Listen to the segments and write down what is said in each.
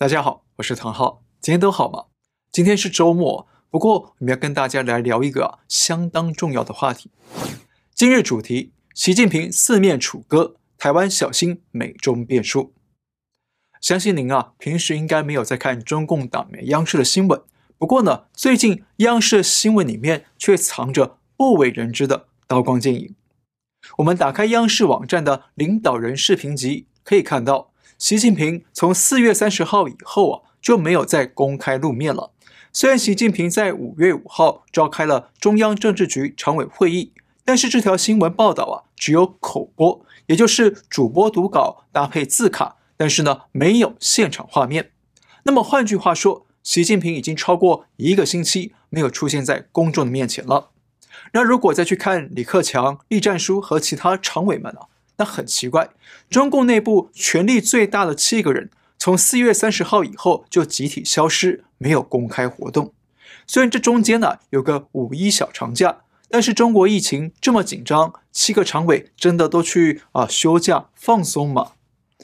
大家好，我是唐浩，今天都好吗？今天是周末，不过我们要跟大家来聊一个相当重要的话题。今日主题：习近平四面楚歌，台湾小心美中变数。相信您啊，平时应该没有在看中共党媒央视的新闻，不过呢，最近央视新闻里面却藏着不为人知的刀光剑影。我们打开央视网站的领导人视频集，可以看到。习近平从四月三十号以后啊，就没有再公开露面了。虽然习近平在五月五号召开了中央政治局常委会议，但是这条新闻报道啊，只有口播，也就是主播读稿搭配字卡，但是呢，没有现场画面。那么换句话说，习近平已经超过一个星期没有出现在公众的面前了。那如果再去看李克强、栗战书和其他常委们啊。那很奇怪，中共内部权力最大的七个人，从四月三十号以后就集体消失，没有公开活动。虽然这中间呢有个五一小长假，但是中国疫情这么紧张，七个常委真的都去啊休假放松吗？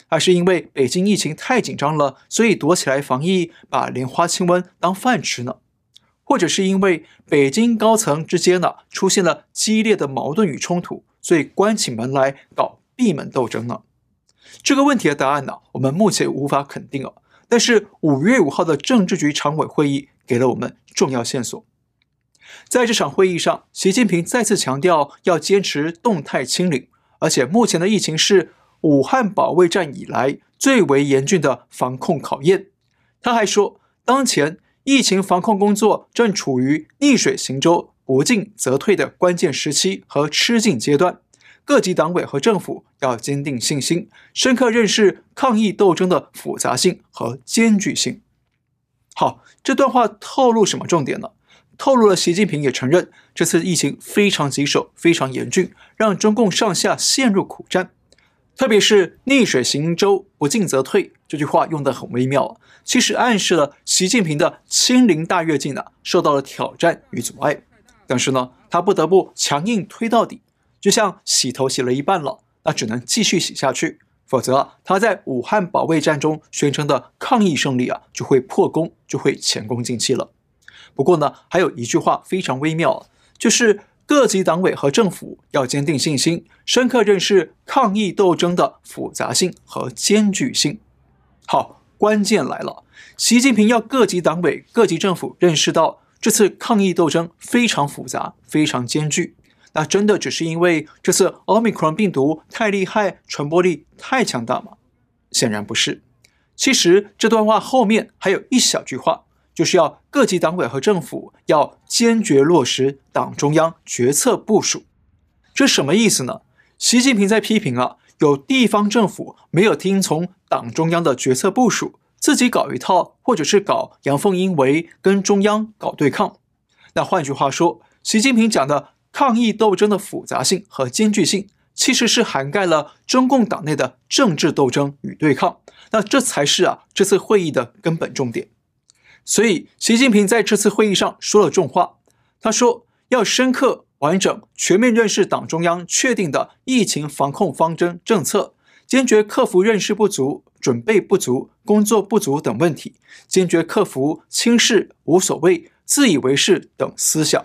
还是因为北京疫情太紧张了，所以躲起来防疫，把莲花清瘟当饭吃呢？或者是因为北京高层之间呢出现了激烈的矛盾与冲突，所以关起门来搞？闭门斗争呢？这个问题的答案呢，我们目前无法肯定啊。但是五月五号的政治局常委会议给了我们重要线索。在这场会议上，习近平再次强调要坚持动态清零，而且目前的疫情是武汉保卫战以来最为严峻的防控考验。他还说，当前疫情防控工作正处于逆水行舟、不进则退的关键时期和吃紧阶段。各级党委和政府要坚定信心，深刻认识抗疫斗争的复杂性和艰巨性。好，这段话透露什么重点呢？透露了习近平也承认这次疫情非常棘手、非常严峻，让中共上下陷入苦战。特别是“逆水行舟，不进则退”这句话用得很微妙，其实暗示了习近平的清零大跃进呢受到了挑战与阻碍。但是呢，他不得不强硬推到底。就像洗头洗了一半了，那只能继续洗下去，否则他在武汉保卫战中宣称的抗疫胜利啊，就会破功，就会前功尽弃了。不过呢，还有一句话非常微妙，就是各级党委和政府要坚定信心，深刻认识抗疫斗争的复杂性和艰巨性。好，关键来了，习近平要各级党委、各级政府认识到这次抗疫斗争非常复杂，非常艰巨。那真的只是因为这次奥密克戎病毒太厉害，传播力太强大吗？显然不是。其实这段话后面还有一小句话，就是要各级党委和政府要坚决落实党中央决策部署。这什么意思呢？习近平在批评啊，有地方政府没有听从党中央的决策部署，自己搞一套，或者是搞阳奉阴违，跟中央搞对抗。那换句话说，习近平讲的。抗疫斗争的复杂性和艰巨性，其实是涵盖了中共党内的政治斗争与对抗。那这才是啊这次会议的根本重点。所以，习近平在这次会议上说了重话。他说，要深刻、完整、全面认识党中央确定的疫情防控方针政策，坚决克服认识不足、准备不足、工作不足等问题，坚决克服轻视、无所谓、自以为是等思想。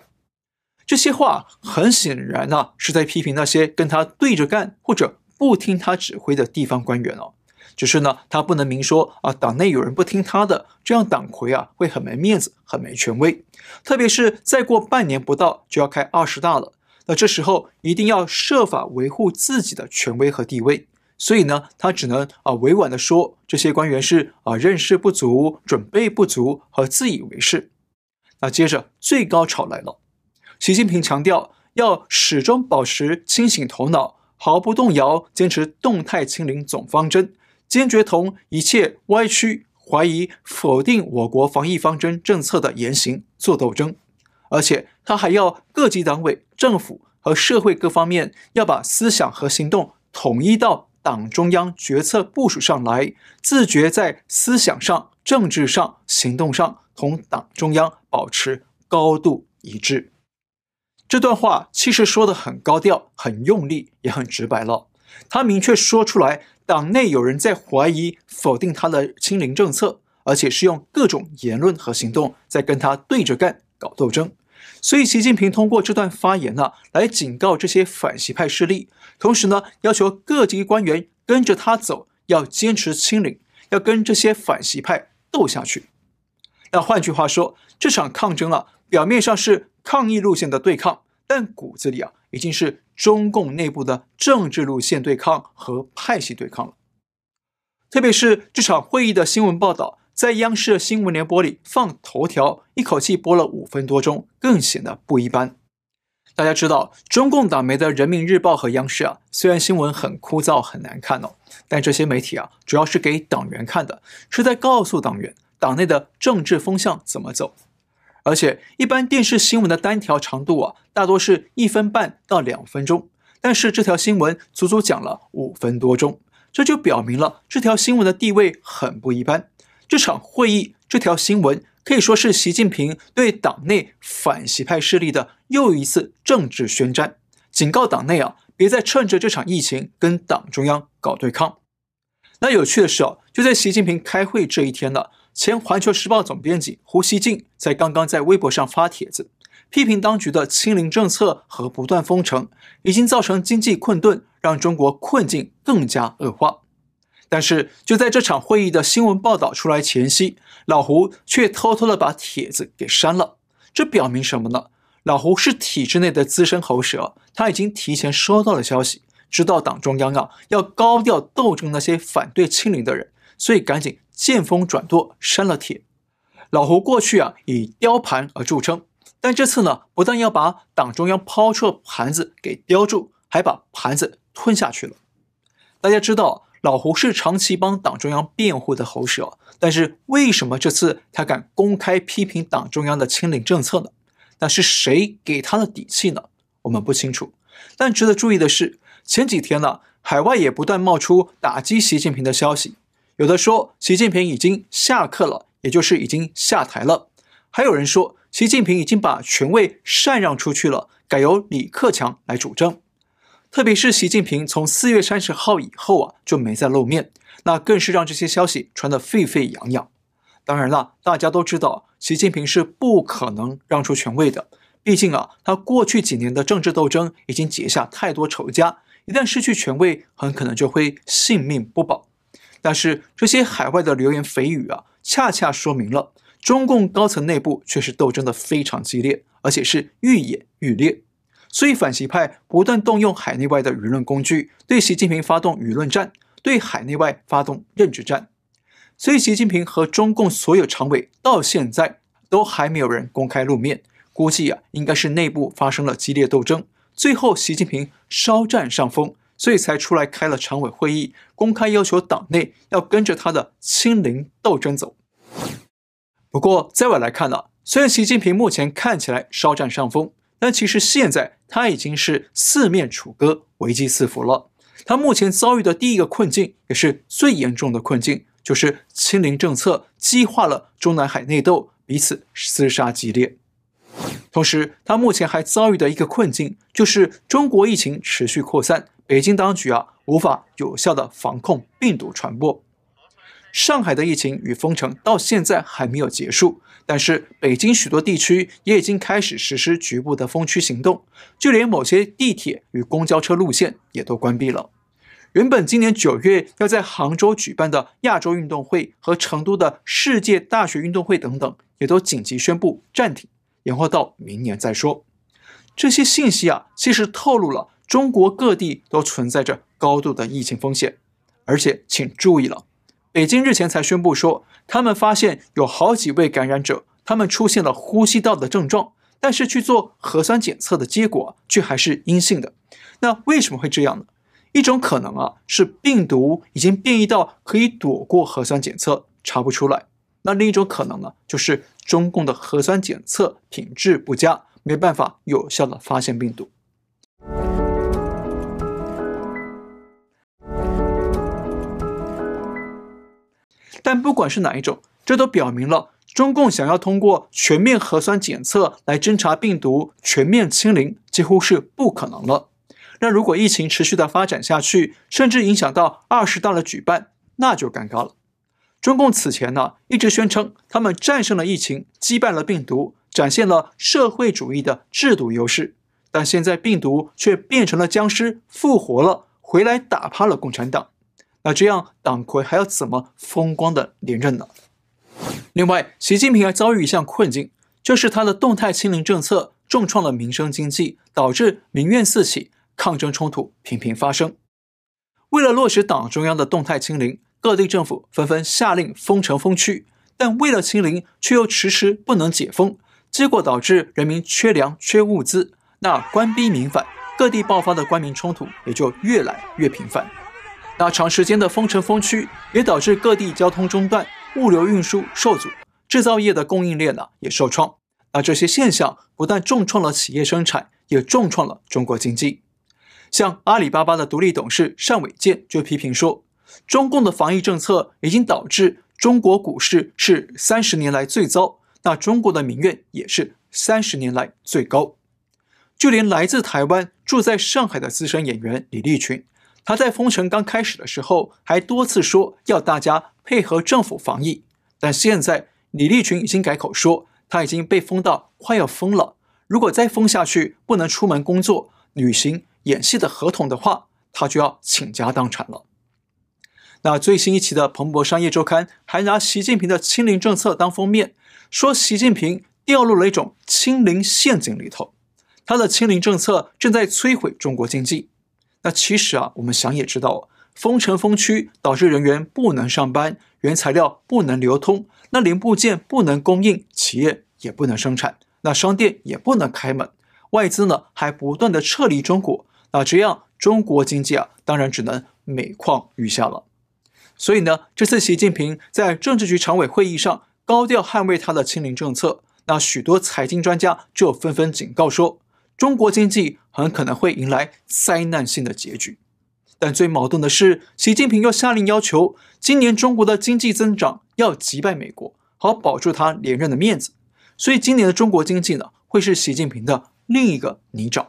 这些话很显然呢、是在批评那些跟他对着干或者不听他指挥的地方官员哦。只是呢，他不能明说啊，党内有人不听他的，这样党魁啊会很没面子，很没权威。特别是再过半年不到就要开二十大了，那这时候一定要设法维护自己的权威和地位。所以呢，他只能啊委婉的说，这些官员是啊认识不足、准备不足和自以为是。那接着最高潮来了。习近平强调，要始终保持清醒头脑，毫不动摇坚持动态清零总方针，坚决同一切歪曲、怀疑、否定我国防疫方针政策的言行做斗争。而且，他还要各级党委、政府和社会各方面要把思想和行动统一到党中央决策部署上来，自觉在思想上、政治上、行动上同党中央保持高度一致。这段话其实说得很高调、很用力，也很直白了。他明确说出来，党内有人在怀疑、否定他的清零政策，而且是用各种言论和行动在跟他对着干、搞斗争。所以，习近平通过这段发言呢，来警告这些反习派势力，同时呢，要求各级官员跟着他走，要坚持清零，要跟这些反习派斗下去。那换句话说，这场抗争啊，表面上是抗议路线的对抗，但骨子里啊，已经是中共内部的政治路线对抗和派系对抗了。特别是这场会议的新闻报道，在央视的新闻联播里放头条，一口气播了五分多钟，更显得不一般。大家知道，中共党媒的《人民日报》和央视啊，虽然新闻很枯燥很难看哦，但这些媒体啊，主要是给党员看的，是在告诉党员党内的政治风向怎么走。而且，一般电视新闻的单条长度啊，大多是一分半到两分钟，但是这条新闻足足讲了五分多钟，这就表明了这条新闻的地位很不一般。这场会议，这条新闻。可以说是习近平对党内反习派势力的又一次政治宣战，警告党内啊，别再趁着这场疫情跟党中央搞对抗。那有趣的是哦，就在习近平开会这一天呢，前环球时报总编辑胡锡进在刚刚在微博上发帖子，批评当局的清零政策和不断封城，已经造成经济困顿，让中国困境更加恶化。但是就在这场会议的新闻报道出来前夕，老胡却偷偷的把帖子给删了。这表明什么呢？老胡是体制内的资深喉舌，他已经提前收到了消息，知道党中央啊要高调斗争那些反对清零的人，所以赶紧见风转舵删了帖。老胡过去啊以雕盘而著称，但这次呢不但要把党中央抛出的盘子给叼住，还把盘子吞下去了。大家知道。老胡是长期帮党中央辩护的喉舌，但是为什么这次他敢公开批评党中央的清零政策呢？那是谁给他的底气呢？我们不清楚。但值得注意的是，前几天呢，海外也不断冒出打击习近平的消息，有的说习近平已经下课了，也就是已经下台了；还有人说习近平已经把权位禅让出去了，改由李克强来主政。特别是习近平从四月三十号以后啊，就没再露面，那更是让这些消息传得沸沸扬扬。当然了，大家都知道，习近平是不可能让出权位的，毕竟啊，他过去几年的政治斗争已经结下太多仇家，一旦失去权位，很可能就会性命不保。但是这些海外的流言蜚语啊，恰恰说明了中共高层内部却是斗争的非常激烈，而且是愈演愈烈。所以反习派不断动用海内外的舆论工具，对习近平发动舆论战，对海内外发动认知战。所以习近平和中共所有常委到现在都还没有人公开露面，估计啊应该是内部发生了激烈斗争，最后习近平稍占上风，所以才出来开了常委会议，公开要求党内要跟着他的清零斗争走。不过在我来看呢，虽然习近平目前看起来稍占上风。但其实现在他已经是四面楚歌，危机四伏了。他目前遭遇的第一个困境，也是最严重的困境，就是清零政策激化了中南海内斗，彼此厮杀激烈。同时，他目前还遭遇的一个困境，就是中国疫情持续扩散，北京当局啊无法有效的防控病毒传播。上海的疫情与封城到现在还没有结束，但是北京许多地区也已经开始实施局部的封区行动，就连某些地铁与公交车路线也都关闭了。原本今年九月要在杭州举办的亚洲运动会和成都的世界大学运动会等等，也都紧急宣布暂停，延后到明年再说。这些信息啊，其实透露了中国各地都存在着高度的疫情风险，而且请注意了。北京日前才宣布说，他们发现有好几位感染者，他们出现了呼吸道的症状，但是去做核酸检测的结果却还是阴性的。那为什么会这样呢？一种可能啊，是病毒已经变异到可以躲过核酸检测，查不出来。那另一种可能呢，就是中共的核酸检测品质不佳，没办法有效的发现病毒。但不管是哪一种，这都表明了中共想要通过全面核酸检测来侦查病毒、全面清零，几乎是不可能了。那如果疫情持续的发展下去，甚至影响到二十大的举办，那就尴尬了。中共此前呢一直宣称他们战胜了疫情，击败了病毒，展现了社会主义的制度优势。但现在病毒却变成了僵尸，复活了，回来打趴了共产党。那这样党魁还要怎么风光的连任呢？另外，习近平还遭遇一项困境，就是他的动态清零政策重创了民生经济，导致民怨四起，抗争冲突频频发生。为了落实党中央的动态清零，各地政府纷纷下令封城封区，但为了清零，却又迟迟不能解封，结果导致人民缺粮、缺物资。那官逼民反，各地爆发的官民冲突也就越来越频繁。那长时间的封城封区，也导致各地交通中断、物流运输受阻，制造业的供应链呢也受创。那这些现象不但重创了企业生产，也重创了中国经济。像阿里巴巴的独立董事单伟建就批评说。中共的防疫政策已经导致中国股市是三十年来最糟，那中国的民怨也是三十年来最高。就连来自台湾住在上海的资深演员李立群，他在封城刚开始的时候还多次说要大家配合政府防疫，但现在李立群已经改口说他已经被封到快要疯了，如果再封下去不能出门工作、旅行、演戏的合同的话，他就要倾家荡产了。那最新一期的《彭博商业周刊》还拿习近平的清零政策当封面，说习近平掉入了一种清零陷阱里头，他的清零政策正在摧毁中国经济。那其实啊，我们想也知道，封城封区导致人员不能上班，原材料不能流通，那零部件不能供应，企业也不能生产，那商店也不能开门，外资呢还不断的撤离中国，那这样中国经济啊，当然只能每况愈下了。所以呢，这次习近平在政治局常委会议上高调捍卫他的清零政策，那许多财经专家就纷纷警告说，中国经济很可能会迎来灾难性的结局。但最矛盾的是，习近平又下令要求今年中国的经济增长要击败美国，好保住他连任的面子。所以今年的中国经济呢，会是习近平的另一个泥沼。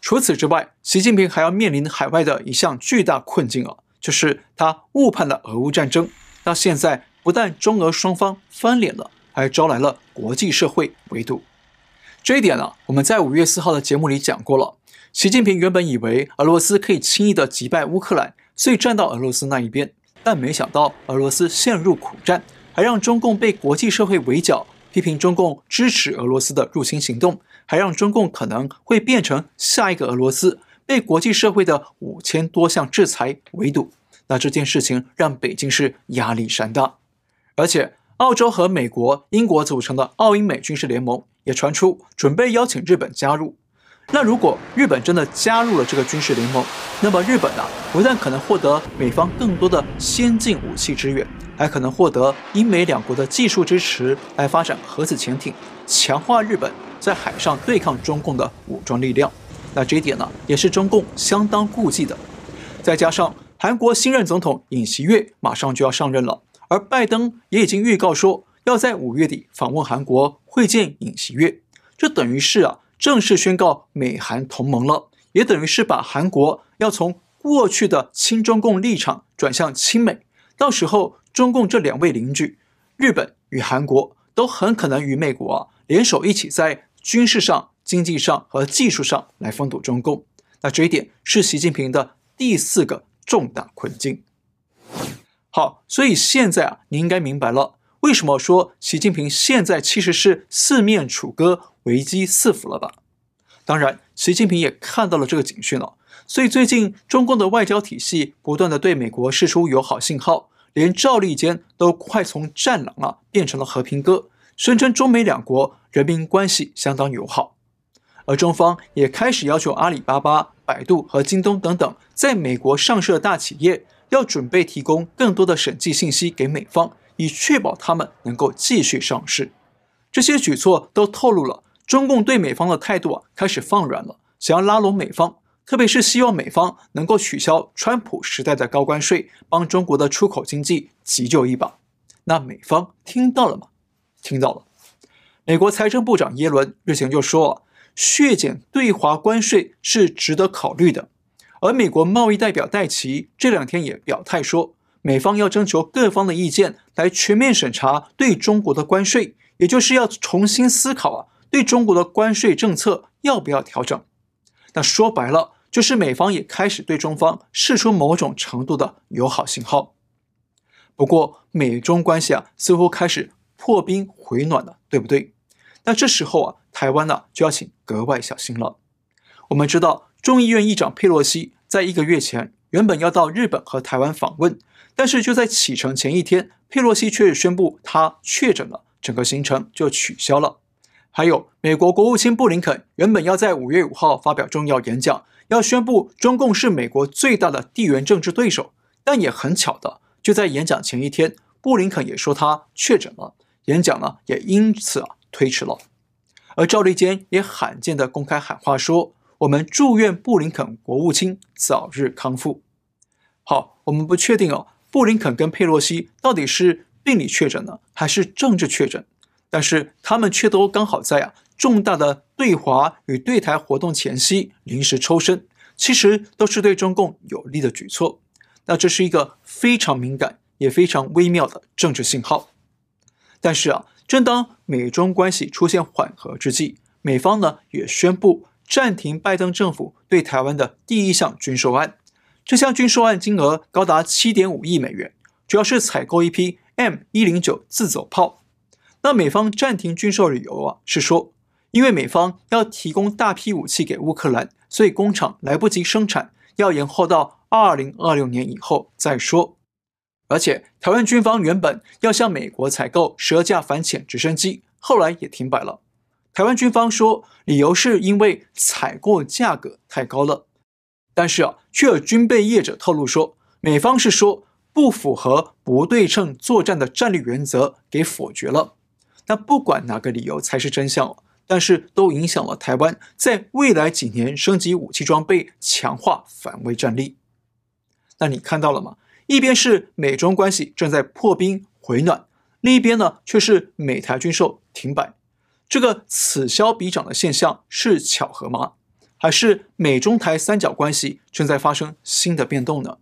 除此之外，习近平还要面临海外的一项巨大困境啊。就是他误判了俄乌战争，到现在不但中俄双方翻脸了，还招来了国际社会围堵。这一点呢，我们在五月四号的节目里讲过了。习近平原本以为俄罗斯可以轻易的击败乌克兰，所以站到俄罗斯那一边，但没想到俄罗斯陷入苦战，还让中共被国际社会围剿，批评中共支持俄罗斯的入侵行动，还让中共可能会变成下一个俄罗斯。被国际社会的五千多项制裁围堵，那这件事情让北京是压力山大。而且，澳洲和美国、英国组成的澳英美军事联盟也传出准备邀请日本加入。那如果日本真的加入了这个军事联盟，那么日本啊，不但可能获得美方更多的先进武器支援，还可能获得英美两国的技术支持来发展核子潜艇，强化日本在海上对抗中共的武装力量。那这一点呢，也是中共相当顾忌的。再加上韩国新任总统尹锡悦马上就要上任了，而拜登也已经预告说要在五月底访问韩国会见尹锡悦，这等于是啊正式宣告美韩同盟了，也等于是把韩国要从过去的亲中共立场转向亲美。到时候中共这两位邻居，日本与韩国都很可能与美国啊联手一起在军事上。经济上和技术上来封堵中共，那这一点是习近平的第四个重大困境。好，所以现在啊，你应该明白了为什么说习近平现在其实是四面楚歌、危机四伏了吧？当然，习近平也看到了这个警讯了，所以最近中共的外交体系不断的对美国释出友好信号，连赵立坚都快从战狼啊变成了和平鸽，声称中美两国人民关系相当友好。而中方也开始要求阿里巴巴、百度和京东等等在美国上市的大企业，要准备提供更多的审计信息给美方，以确保他们能够继续上市。这些举措都透露了中共对美方的态度啊，开始放软了，想要拉拢美方，特别是希望美方能够取消川普时代的高关税，帮中国的出口经济急救一把。那美方听到了吗？听到了。美国财政部长耶伦日前就说。削减对华关税是值得考虑的，而美国贸易代表戴琪这两天也表态说，美方要征求各方的意见，来全面审查对中国的关税，也就是要重新思考啊，对中国的关税政策要不要调整？那说白了，就是美方也开始对中方释出某种程度的友好信号。不过，美中关系啊，似乎开始破冰回暖了，对不对？那这时候啊，台湾呢、就要请格外小心了。我们知道，众议院议长佩洛西在一个月前原本要到日本和台湾访问。但是就在启程前一天，佩洛西却宣布他确诊了，整个行程就取消了。还有，美国国务卿布林肯原本要在五月五号发表重要演讲，要宣布中共是美国最大的地缘政治对手。但也很巧的，就在演讲前一天，布林肯也说他确诊了，演讲呢也因此啊推迟了。而赵立坚也罕见的公开喊话说：“我们祝愿布林肯国务卿早日康复。”好，我们不确定哦。布林肯跟佩洛西到底是病理确诊呢，还是政治确诊？但是他们却都刚好在啊重大的对华与对台活动前夕临时抽身，其实都是对中共有利的举措。那这是一个非常敏感也非常微妙的政治信号。但是啊，正当美中关系出现缓和之际，美方呢也宣布暂停拜登政府对台湾的第一项军售案。这项军售案金额高达七点五亿美元，主要是采购一批 M 一零九自走炮。那美方暂停军售理由啊，是说因为美方要提供大批武器给乌克兰，所以工厂来不及生产，要延后到二零二六年以后再说。而且台湾军方原本要向美国采购十二架反潜直升机，后来也停摆了。台湾军方说理由是因为采购价格太高了。但是啊，却有军备业者透露说，美方是说不符合不对称作战的战略原则，给否决了。那不管哪个理由才是真相，但是都影响了台湾在未来几年升级武器装备、强化反卫战力。那你看到了吗？一边是美中关系正在破冰回暖，另一边呢却是美台军售停摆。这个此消彼长的现象是巧合吗？还是美中台三角关系正在发生新的变动呢？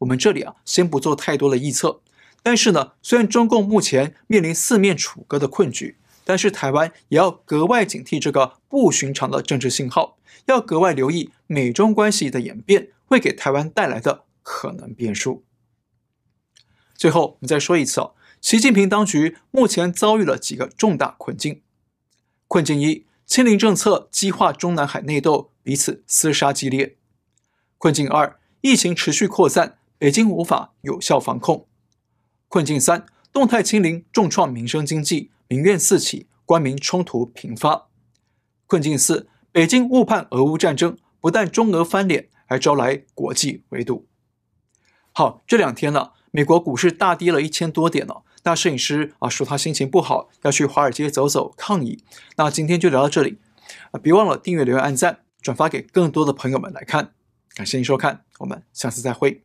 我们这里啊，先不做太多的预测。但是呢，虽然中共目前面临四面楚歌的困局，但是台湾也要格外警惕这个不寻常的政治信号，要格外留意美中关系的演变会给台湾带来的可能变数。最后，我们再说一次哦，习近平当局目前遭遇了几个重大困境。困境一。清零政策激化中南海内斗，彼此厮杀激烈。困境二，疫情持续扩散，北京无法有效防控。困境三，动态清零重创民生经济，民怨四起，官民冲突频发。困境四，北京误判俄乌战争，不但中俄翻脸，还招来国际围堵。好，这两天呢，美国股市大跌了一千多点了。那摄影师啊说他心情不好，要去华尔街走走抗议。那今天就聊到这里啊，别忘了订阅、留言、按赞、转发给更多的朋友们来看。感谢您收看，我们下次再会。